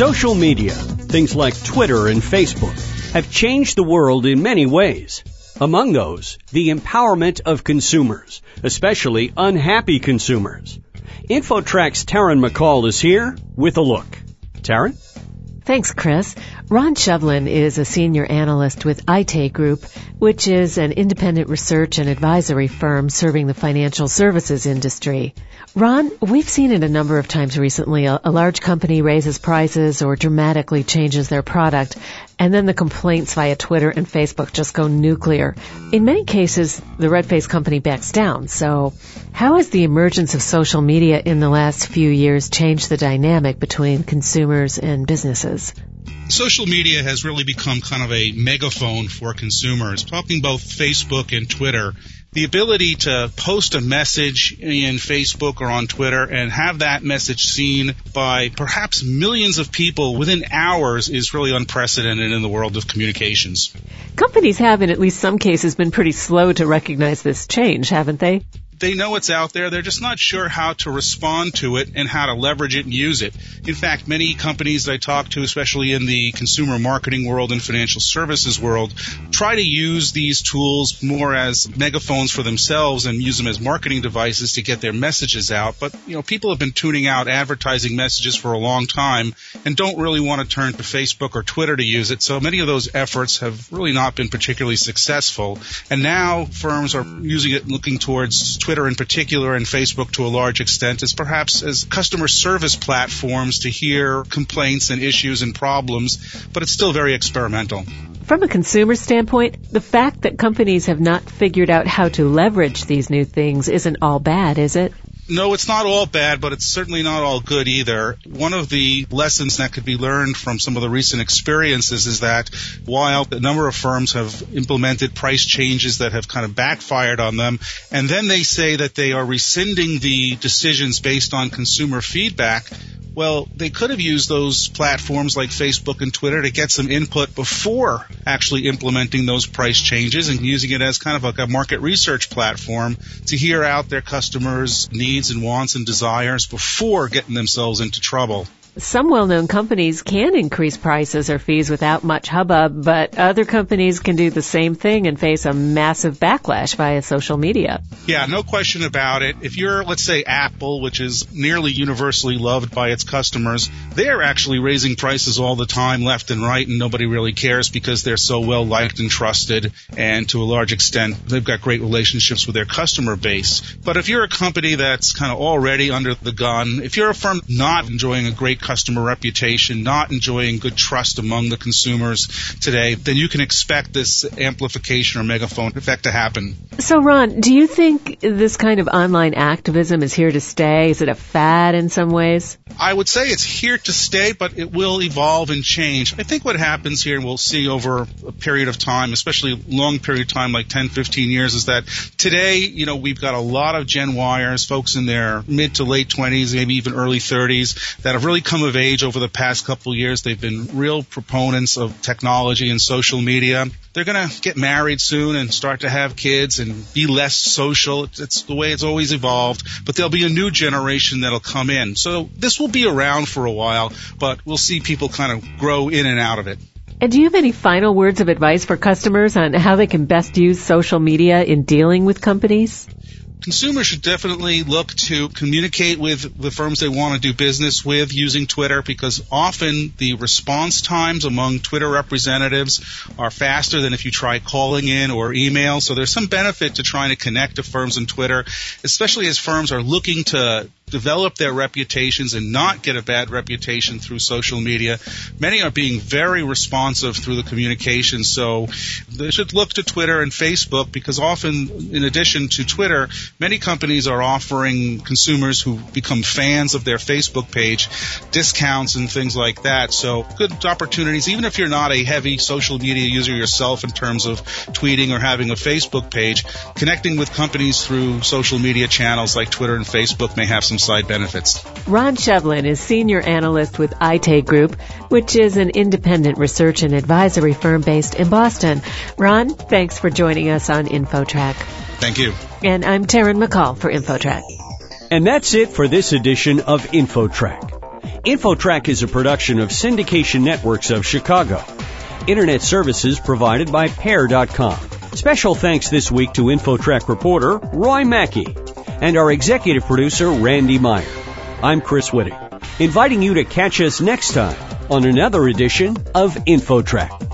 Social media, things like Twitter and Facebook, have changed the world in many ways. Among those, the empowerment of consumers, especially unhappy consumers. InfoTrack's Taryn McCall is here with a look. Taryn? Thanks, Chris. Ron Shevlin is a senior analyst with Aite Group, which is an independent research and advisory firm serving the financial services industry. Ron, we've seen it a number of times recently. A, a, large company raises prices or dramatically changes their product, and then the complaints via Twitter and Facebook just go nuclear. In many cases, the red-faced company backs down. So, how has the emergence of social media in the last few years changed the dynamic between consumers and businesses? Social media has really become kind of a megaphone for consumers. Talking both Facebook and Twitter the ability to post a message in Facebook or on Twitter and have that message seen by perhaps millions of people within hours is really unprecedented in the world of communications. Companies have, in at least some cases, been pretty slow to recognize this change, haven't they? They know it's out there. They're just not sure how to respond to it and how to leverage it and use it. In fact, many companies that I talk to, especially in the consumer marketing world and financial services world, try to use these tools more as megaphones for themselves and use them as marketing devices to get their messages out. But, you know, people have been tuning out advertising messages for a long time and don't really want to turn to Facebook or Twitter to use it. So many of those efforts have really not been particularly successful. And now firms are using it looking towards Twitter Twitter in particular and Facebook to a large extent as perhaps as customer service platforms to hear complaints and issues and problems, but it's still very experimental. From a consumer standpoint, the fact that companies have not figured out how to leverage these new things isn't all bad, is it? No, it's not all bad, but it's certainly not all good either. One of the lessons that could be learned from some of the recent experiences is that while a number of firms have implemented price changes that have kind of backfired on them, and then they say that they are rescinding the decisions based on consumer feedback, well, they could have used those platforms like Facebook and Twitter to get some input before actually implementing those price changes and using it as kind of like a market research platform to hear out their customers' needs and wants and desires before getting themselves into trouble. Some well-known companies can increase prices or fees without much hubbub, but other companies can do the same thing and face a massive backlash via social media. Yeah, no question about it. If you're, let's say, Apple, which is nearly universally loved by its customers, they're actually raising prices all the time, left and right, and nobody really cares because they're so well liked and trusted, and to a large extent, they've got great relationships with their customer base. But if you're a company that's kind of already under the gun, if you're a firm not enjoying a great customer reputation, not enjoying good trust among the consumers today, then you can expect this amplification or megaphone effect to happen. So, Ron, do you think this kind of online activism is here to stay? Is it a fad in some ways? I would say it's here to stay, but it will evolve and change. I think what happens here, and we'll see over a period of time, especially a long period of time, like 10, 15 years, is that today, you know, we've got a lot of Gen Yers, folks in their mid to late 20s, maybe even early 30s, that have really come of age over the past couple years. They've been real proponents of technology and social media. They're going to get married soon and start to have kids and be less social. It's the way it's always evolved. But there'll be a new generation that'll come in. So this will be around for a while, but we'll see people kind of grow in and out of it. And do you have any final words of advice for customers on how they can best use social media in dealing with companies? Consumers should definitely look to communicate with the firms they want to do business with using Twitter because often the response times among Twitter representatives are faster than if you try calling in or email. So there's some benefit to trying to connect to firms on Twitter, especially as firms are looking to develop their reputations and not get a bad reputation through social media. Many are being very responsive through the communication, so they should look to Twitter and Facebook because often, in addition to Twitter, many companies are offering consumers who become fans of their Facebook page discounts and things like that. So good opportunities, even if you're not a heavy social media user yourself in terms of tweeting or having a Facebook page, connecting with companies through social media channels like Twitter and Facebook may have some side benefits. Ron Shevlin is senior analyst with Aite Group, which is an independent research and advisory firm based in Boston. Ron, thanks for joining us on InfoTrack. Thank you. And I'm Taryn McCall for InfoTrack. And that's it for this edition of InfoTrack. InfoTrack is a production of Syndication Networks of Chicago. Internet services provided by Pair.com. Special thanks this week to InfoTrack reporter Roy Mackey and our executive producer Randy Meyer. I'm Chris Whitting, inviting you to catch us next time on another edition of InfoTrack.